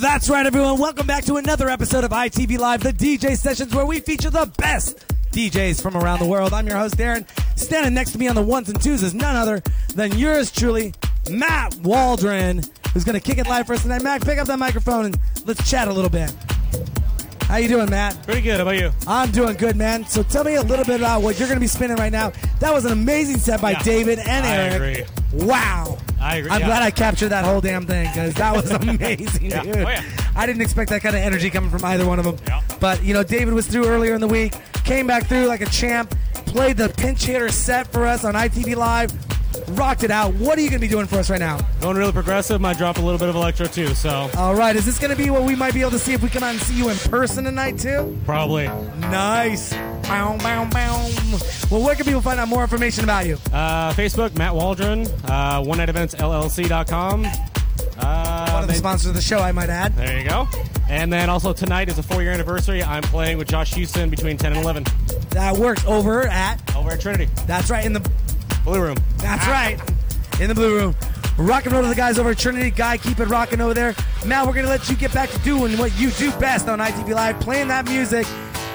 That's right, everyone. Welcome back to another episode of ITV Live, the DJ sessions where we feature the best DJs from around the world. I'm your host, Darren. Standing next to me on the ones and twos is none other than yours truly, Matt Waldron, who's going to kick it live for us tonight. Matt, pick up that microphone and let's chat a little bit. How you doing, Matt? Pretty good. How about you? I'm doing good, man. So tell me a little bit about what you're going to be spinning right now. That was an amazing set by Yeah. David and I Eric. agree. Wow. I agree, I'm yeah. glad I captured that whole damn thing because that was amazing, Yeah. dude. Oh, yeah. I didn't expect that kind of energy coming from either one of them. Yeah. But you know, David was through earlier in the week, came back through like a champ, played the pinch hitter set for us on ITV Live, rocked it out. What are you going to be doing for us right now? Going really progressive. Might drop a little bit of electro too. So All right, is this going to be what we might be able to see if we come out and see you in person tonight too? probably Nice. Bow, bow, bow. Well, where can people find out more information about you? uh, Facebook Matt Waldron. Uh, One Night Events LLC.com. Uh, One of the sponsors of the show, I might add. there you go. And then also tonight is a four year anniversary. I'm playing with Josh Houston between 10 and 11 That works over at. over at Trinity That's right in the Blue Room. That's right. In the blue room. Rock and roll to the guys over at Trinity. Guy, keep it rocking over there. Now we're going to let you get back to doing what you do best on ITV Live, playing that music.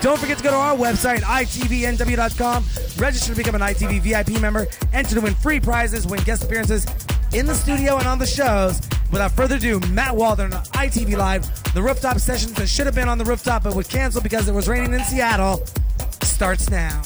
Don't forget to go to our website, itvnw.com. Register to become an ITV VIP member. Enter to win free prizes, win guest appearances in the studio and on the shows. Without further ado, Matt Waldron on ITV Live. The rooftop sessions that should have been on the rooftop but was canceled because it was raining in Seattle starts now.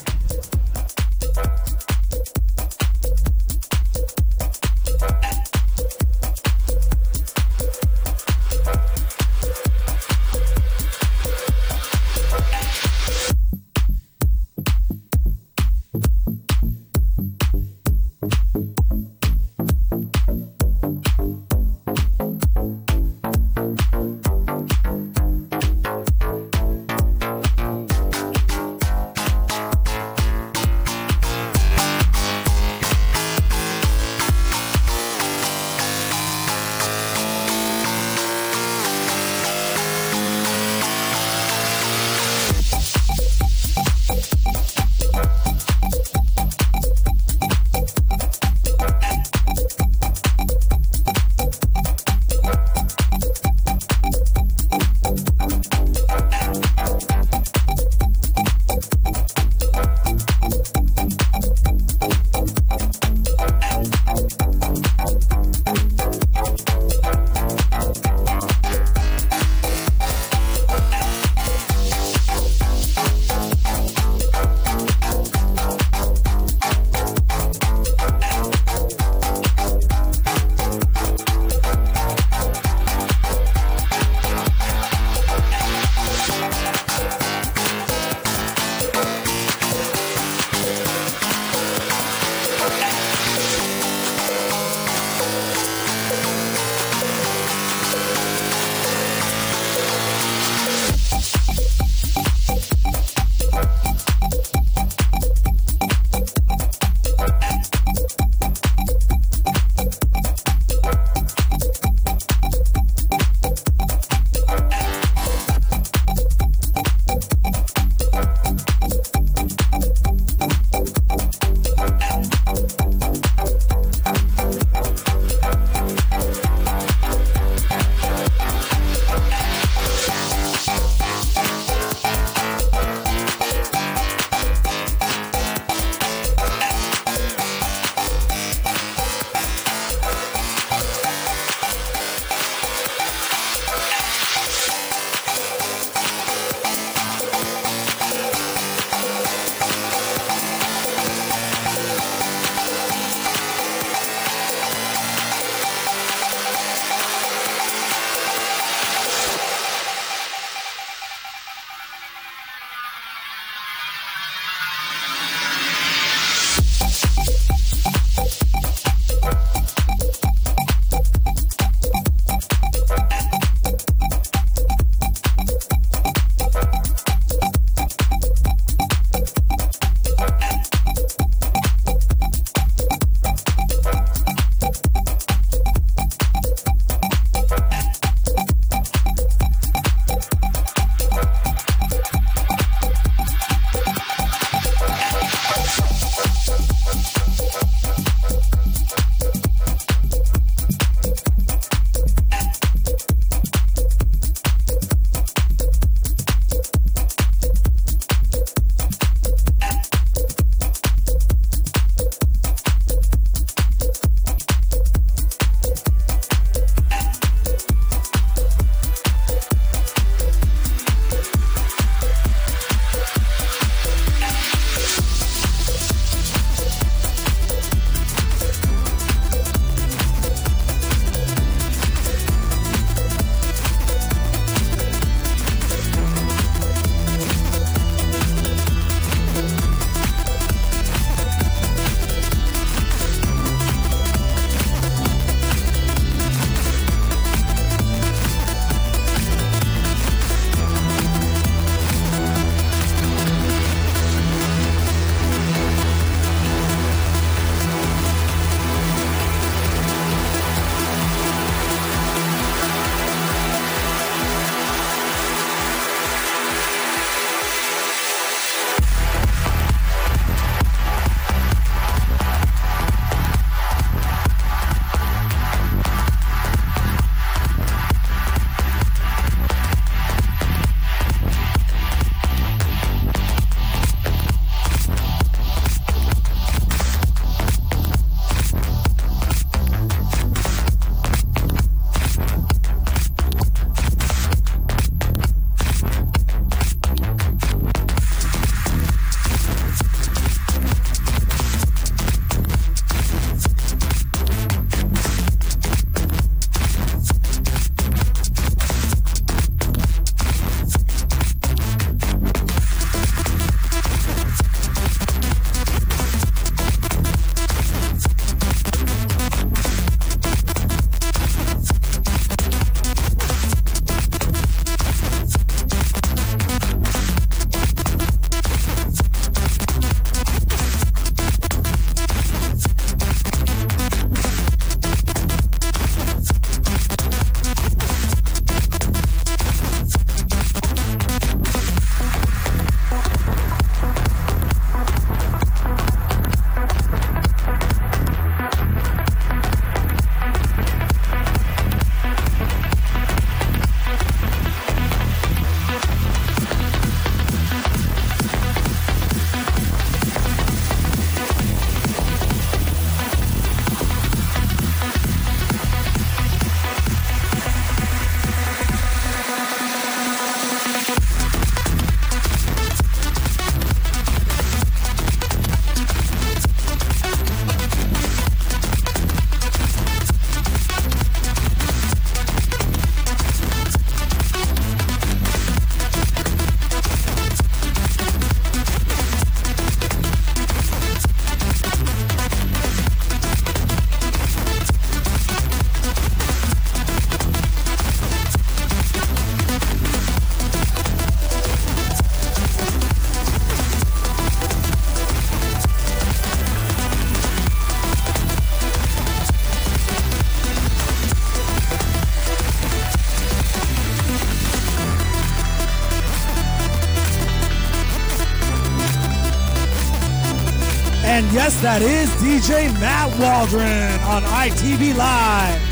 That is DJ Matt Waldron on ITV Live.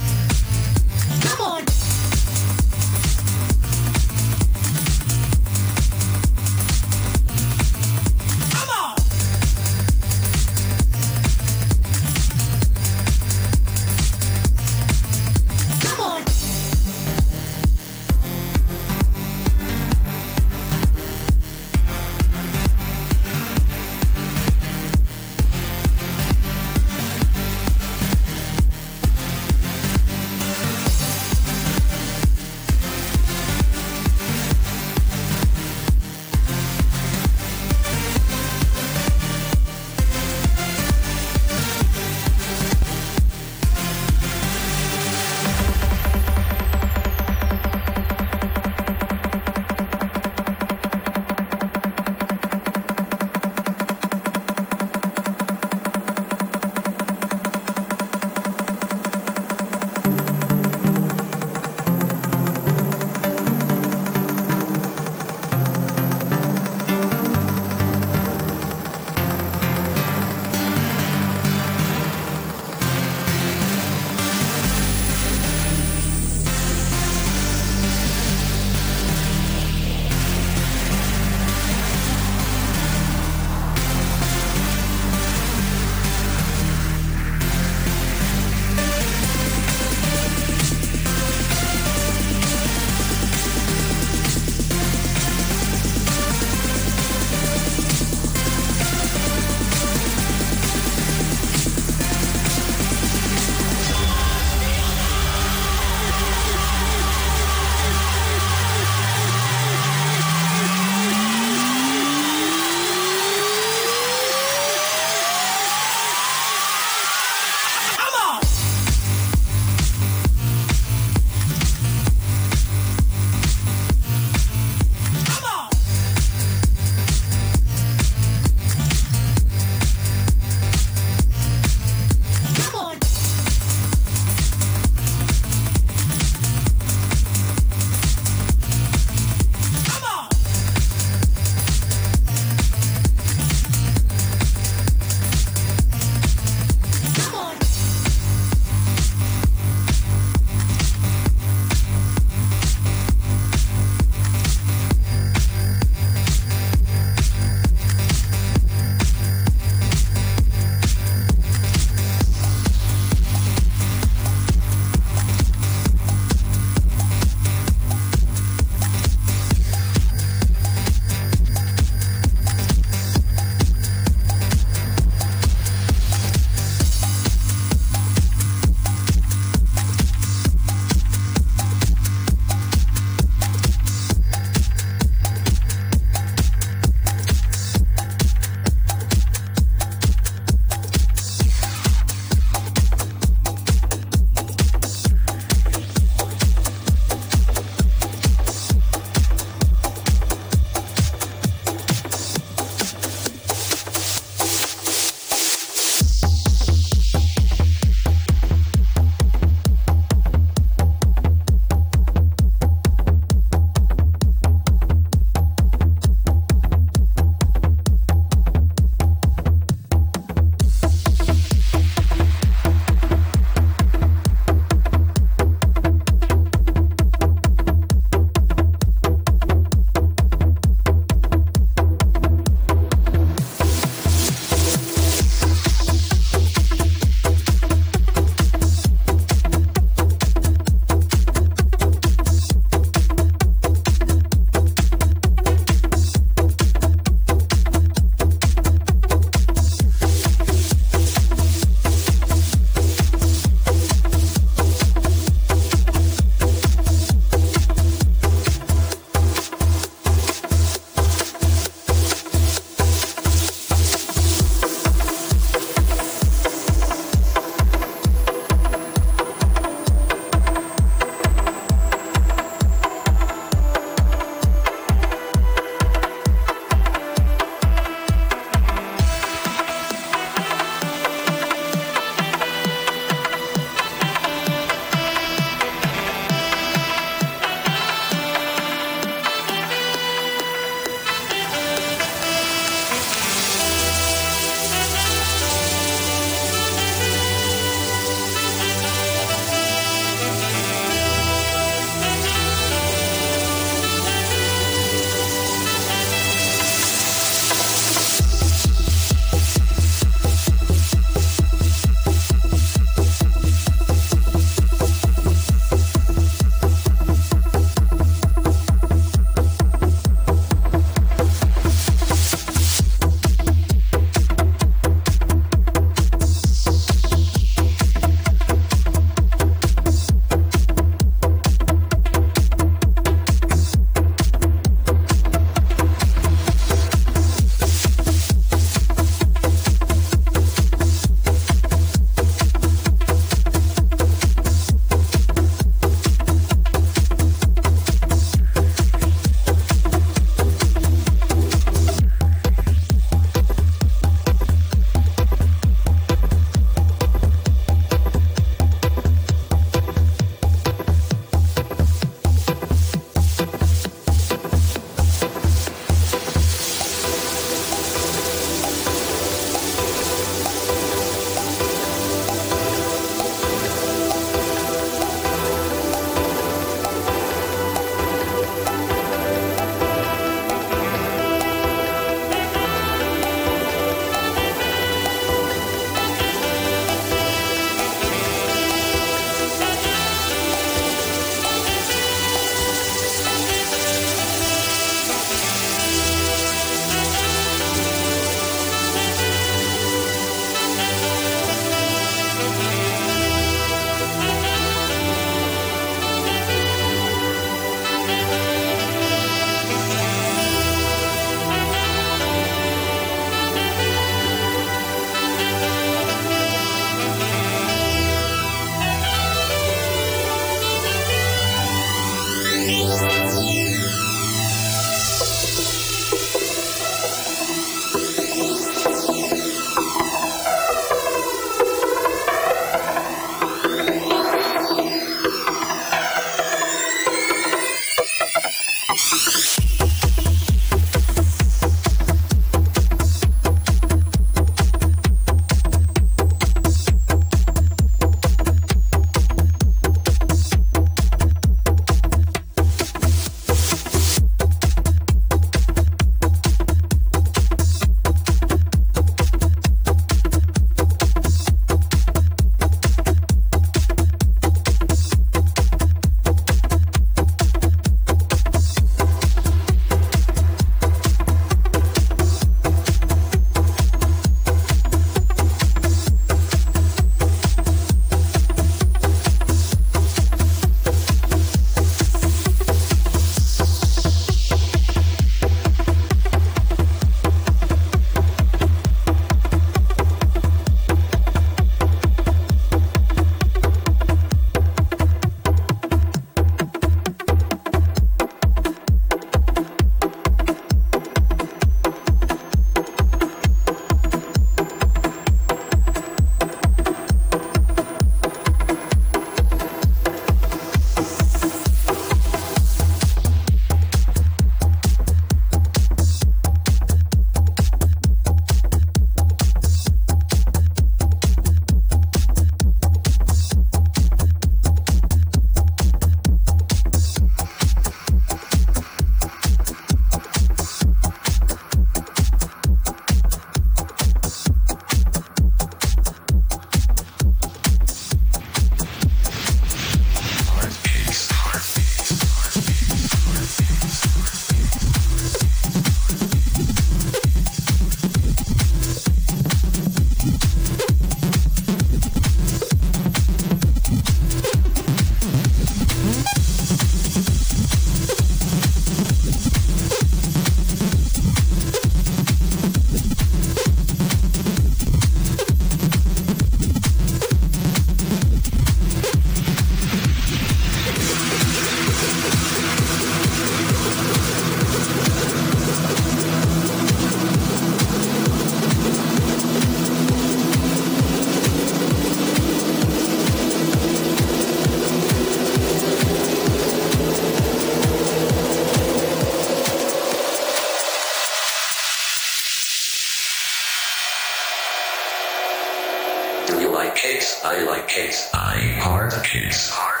Hard cakes. Hard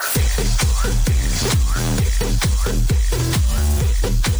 All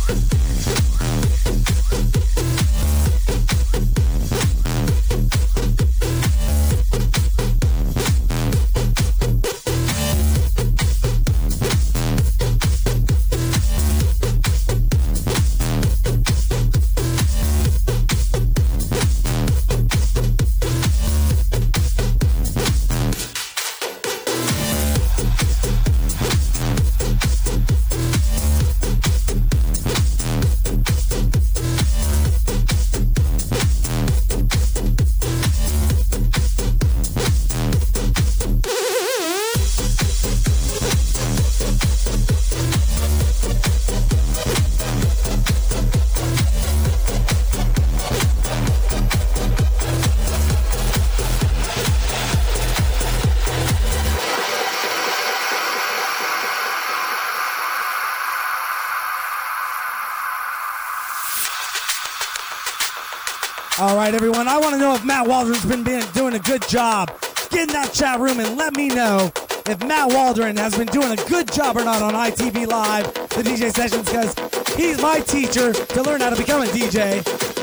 right, everyone. I want to know if Matt Waldron's been being, doing a good job. Get in that chat room and let me know if Matt Waldron has been doing a good job or not on ITV Live, the DJ sessions, because he's my teacher to learn how to become a DJ.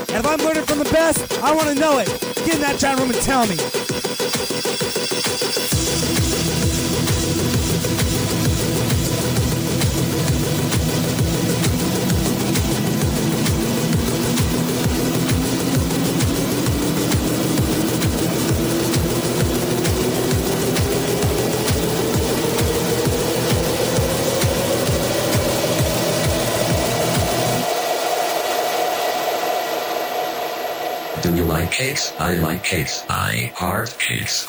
And if I'm learning from the best, I want to know it. Get in that chat room and tell me. I like cakes. I hard cakes.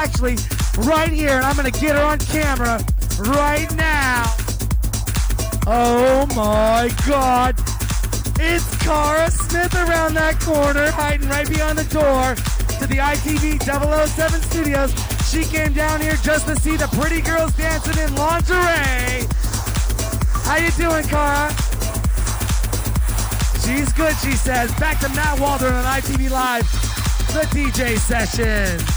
Actually right here, and I'm gonna get her on camera right now. Oh my god. It's Cara Smith around that corner, hiding right behind the door to the ITV 007 studios. She came down here just to see the pretty girls dancing in lingerie. How you doing, Cara? She's good, she says. Back to Matt Waldron on ITV Live, the DJ sessions.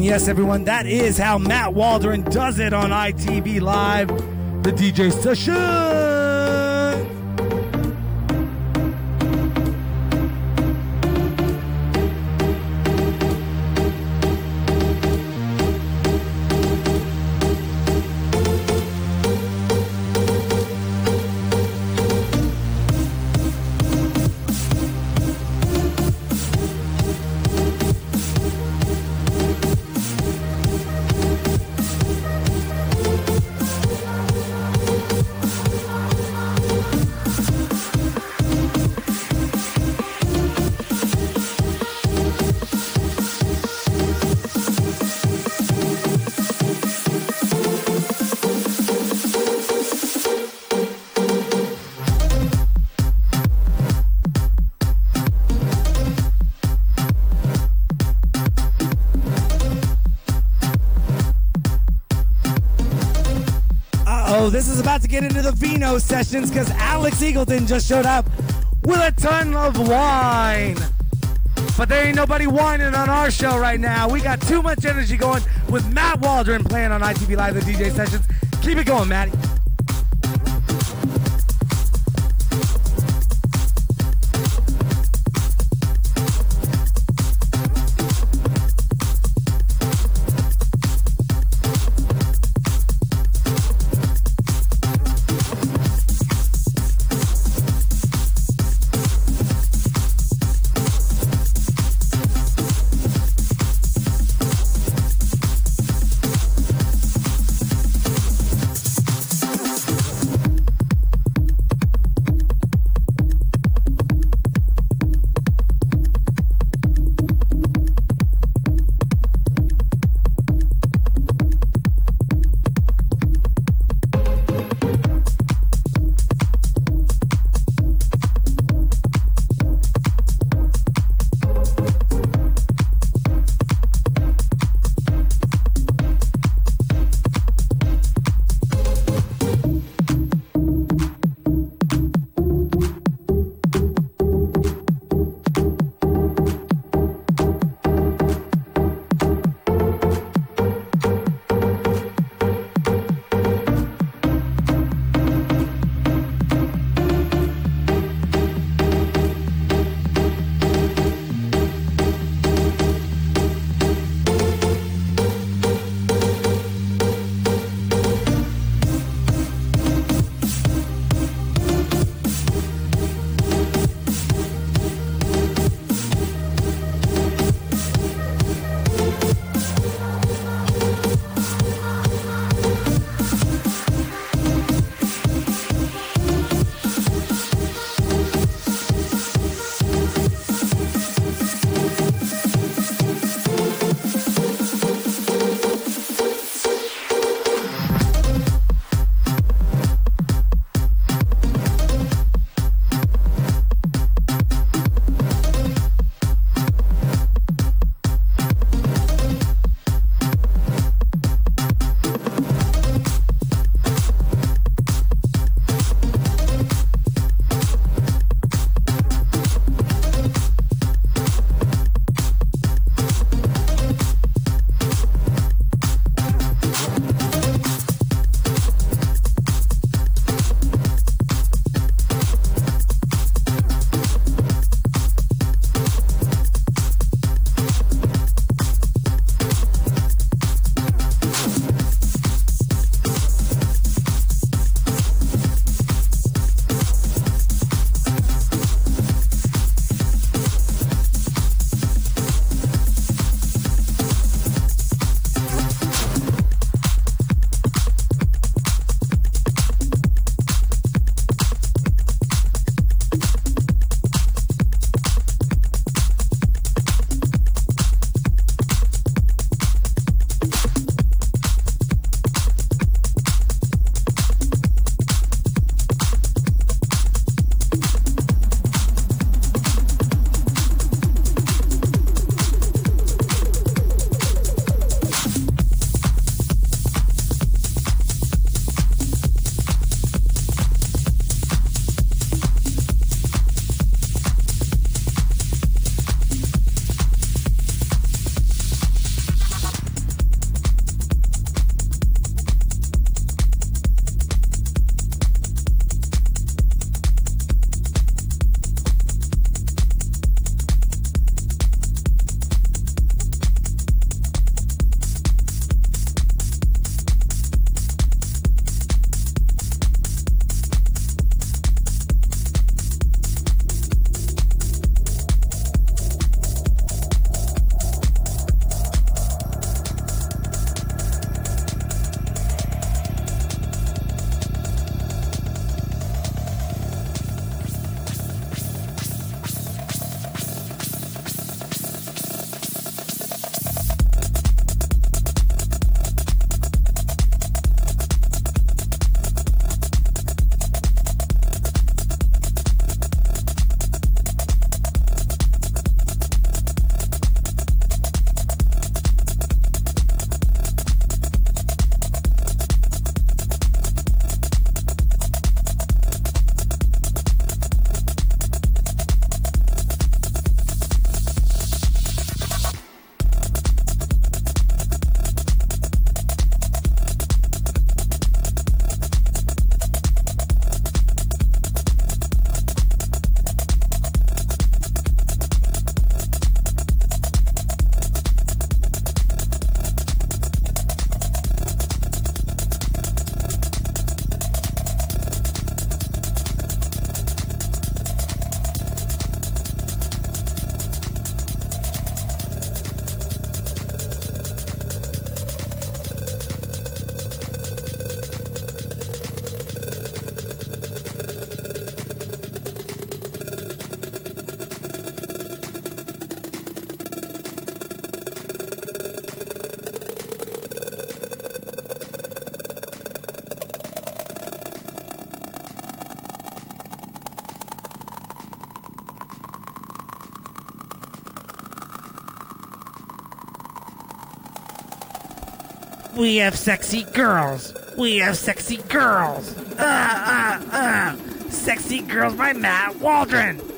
And yes, everyone, that is how Matt Waldron does it on ITV Live, the DJ session. This is about to get into the vino sessions because Alex Eagleton just showed up with a ton of wine. But there ain't nobody whining on our show right now. We got too much energy going with Matt Waldron playing on ITV Live, the DJ sessions. Keep it going, Matty. We have sexy girls. We have sexy girls. Uh, uh, uh. Sexy Girls by Matt Waldron.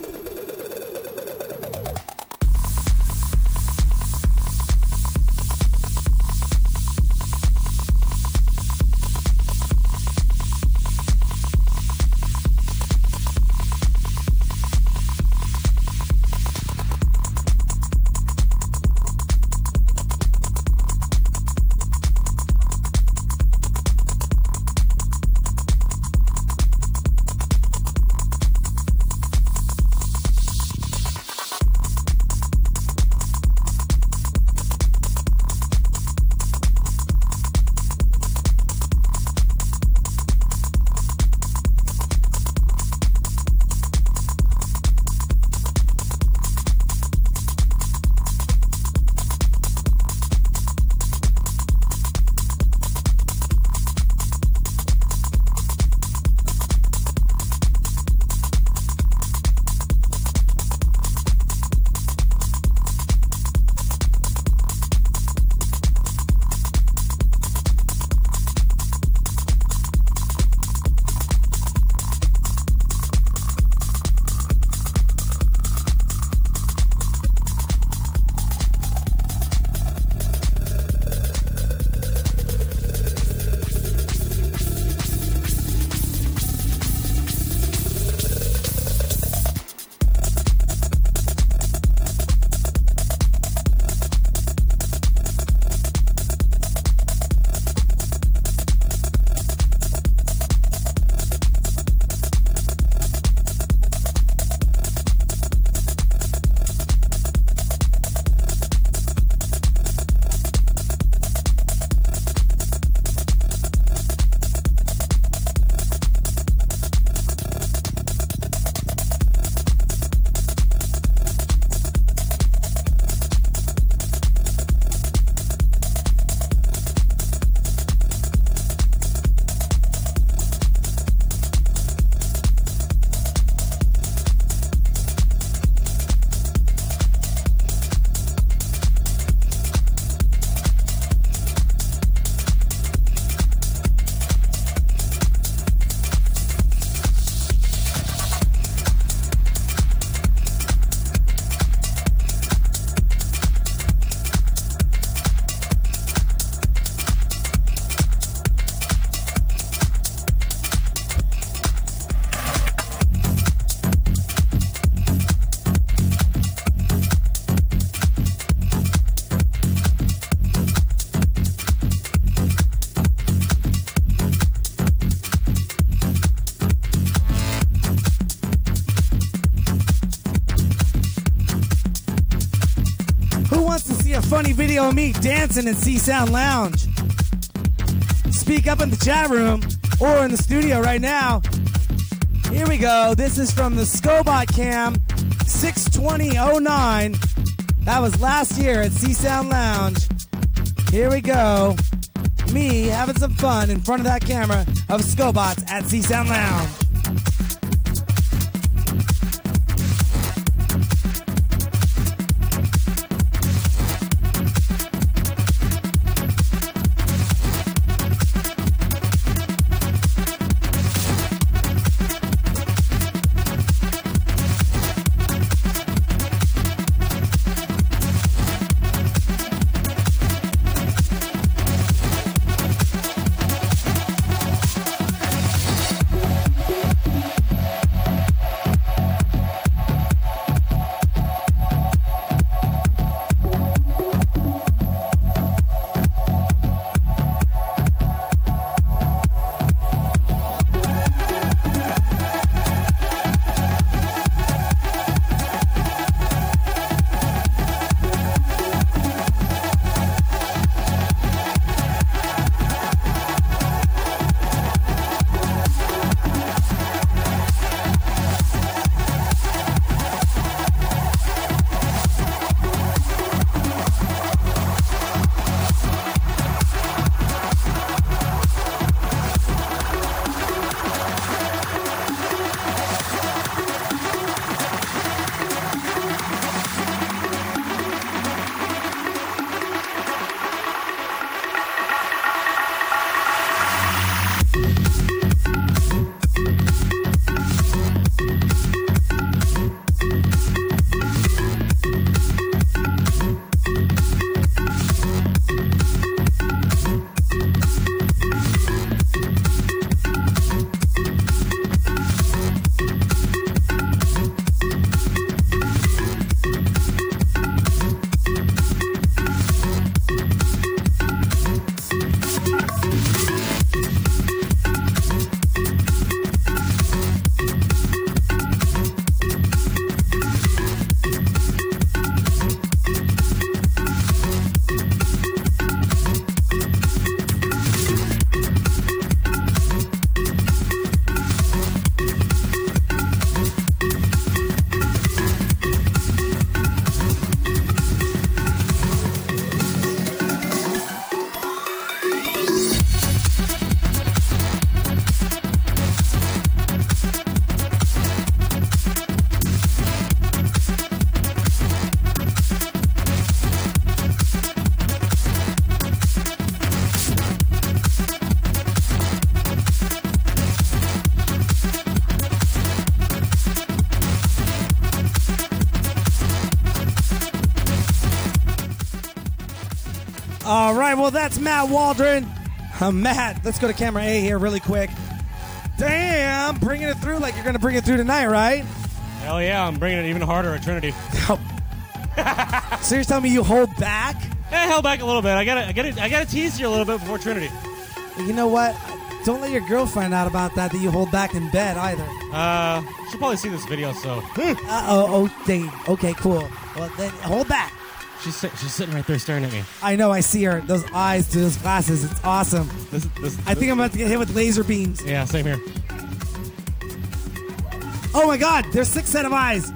Video me dancing in C Sound Lounge. Speak up in the chat room or in the studio right now. Here we go. This is from the Scobot Cam 62009. That was last year at C Sound Lounge. Here we go. Me having some fun in front of that camera of Scobots at C Sound Lounge. Well, that's Matt Waldron. Uh, Matt, let's go to camera A here really quick. Damn, bringing it through like you're going to bring it through tonight, right? Hell yeah, I'm bringing it even harder at Trinity. So you're telling me you hold back? I held back a little bit. I gotta, I gotta, I gotta tease you a little bit before Trinity. You know what? Don't let your girl find out about that, that you hold back in bed either. Uh, she'll probably see this video, so Uh oh, oh, dang. Okay, cool. Well, then hold back. She's sit- she's sitting right there staring at me. I know, I see her. Those eyes to those glasses. It's awesome. This, this, I think I'm about to get hit with laser beams. yeah, same here. Oh my god, there's six set of eyes.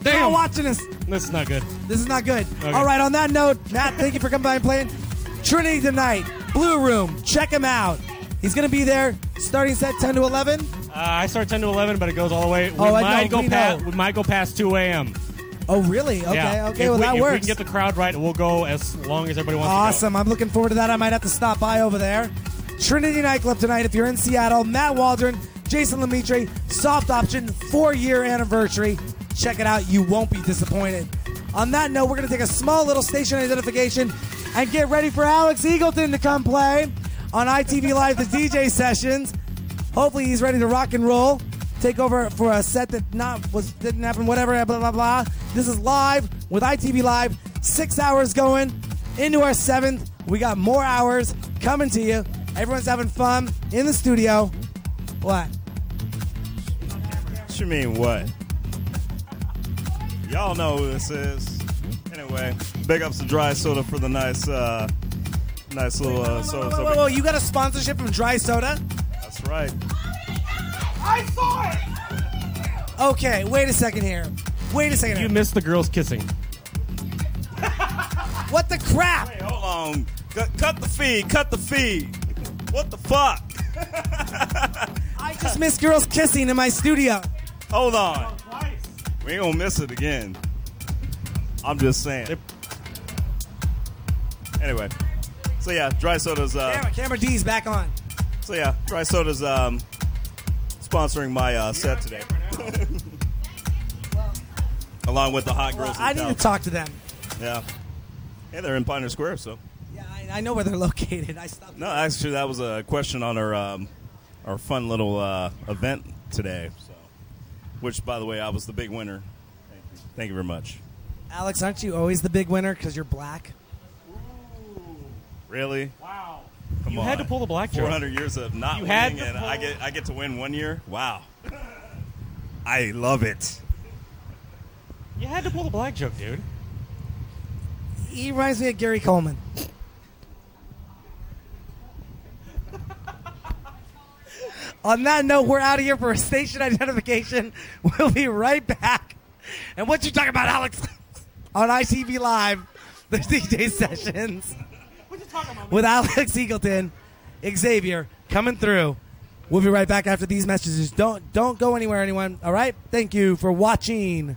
They're Damn. all watching us. This is not good. This is not good. Okay. All right, on that note, Matt, thank you for coming by and playing. Trinity tonight, Blue Room. Check him out. He's going to be there starting set 10 to 11. Uh, I start 10 to 11, but it goes all the way. We Oh, I might know, go we past. know. We might go past 2 a.m. Oh, really? Okay, yeah. okay. If well, we, that if works. we can get the crowd right, we'll go as long as everybody wants Awesome. I'm looking forward to that. I might have to stop by over there. Trinity Nightclub tonight. If you're in Seattle, Matt Waldron, Jason Lemitre, soft option, four year anniversary. Check it out. You won't be disappointed. On that note, we're going to take a small little station identification and get ready for Alex Eagleton to come play on ITV Live, the DJ sessions. Hopefully, he's ready to rock and roll. Take over for a set that not was didn't happen. Whatever. Blah blah blah. This is live with ITV Live. Six hours going into our seventh. We got more hours coming to you. Everyone's having fun in the studio. What? What you mean what? Y'all know who this is. Anyway, big ups to Dry Soda for the nice, uh, nice little uh, soda. Whoa, whoa, whoa, you got a sponsorship from Dry Soda? That's right. Okay, wait a second here. Wait a second. You Here. missed the girls kissing. What the crap? Hey, hold on. Cut, cut the feed. Cut the feed. What the fuck? I just missed girls kissing in my studio. Hold on. We ain't gonna miss it again. I'm just saying. Anyway, so yeah, Dry Soda's. Uh, Camera, camera D's back on. So yeah, Dry Soda's um, sponsoring my uh, set today, along with the hot girls. in I need town. to talk to them. Yeah, yeah, they're in Pioneer Square. So Yeah, I, I know where they're located. I stopped. no, actually, that was a question on our um, our fun little uh, event today. So, which, by the way, I was the big winner. Thank you, Thank you very much. Alex, aren't you always the big winner because you're black? Really? Wow. Come You on. had to pull the black joke. 400 years of not You had winning, to and I get I get to win one year. Wow, I love it. You had to pull the black joke, dude. He reminds me of Gary Coleman. On that note, we're out of here for a station identification. We'll be right back. And what you talking about, Alex? On ITV Live, the DJ sessions with Alex Eagleton, Xavier coming through. We'll be right back after these messages. Don't don't go anywhere, anyone. All right. Thank you for watching.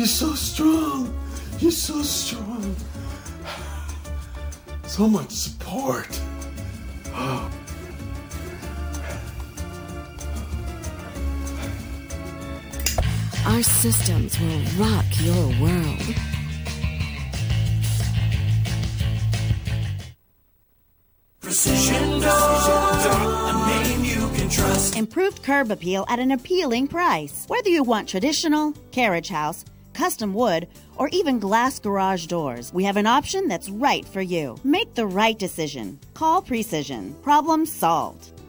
You're so strong. You're so strong. So much support. Oh. Our systems will rock your world. Precision Door, a name you can trust. Improved curb appeal at an appealing price. Whether you want traditional, carriage house, custom wood, or even glass garage doors, we have an option that's right for you. Make the right decision. Call Precision. Problem solved.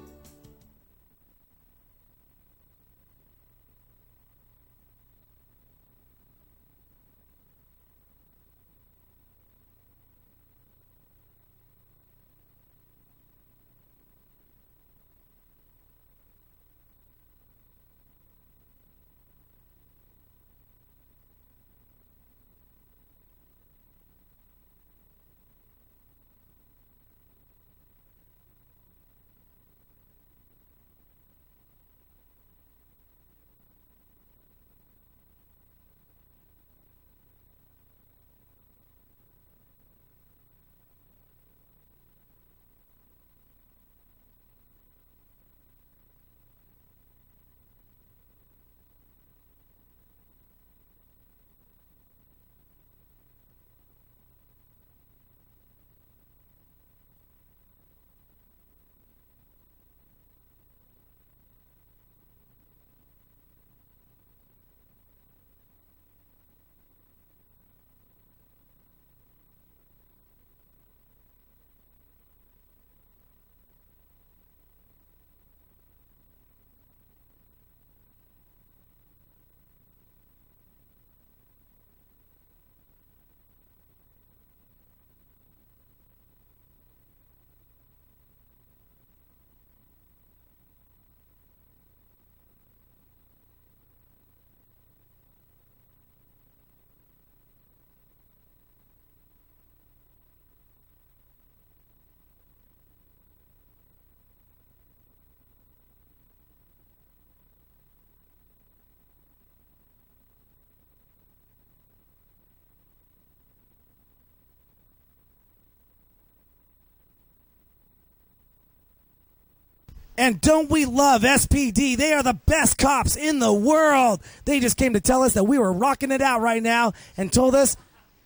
And don't we love SPD? They are the best cops in the world. They just came to tell us that we were rocking it out right now and told us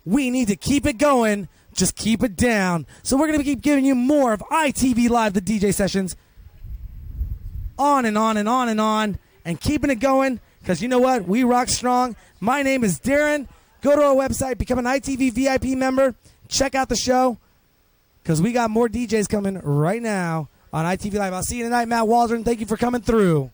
we need to keep it going. Just keep it down. So we're going to keep giving you more of ITV Live, the DJ sessions, on and on and on and on, and keeping it going because you know what? We rock strong. My name is Darren. Go to our website, become an ITV VIP member, check out the show because we got more DJs coming right now on ITV Live. I'll see you tonight, Matt Waldron. Thank you for coming through.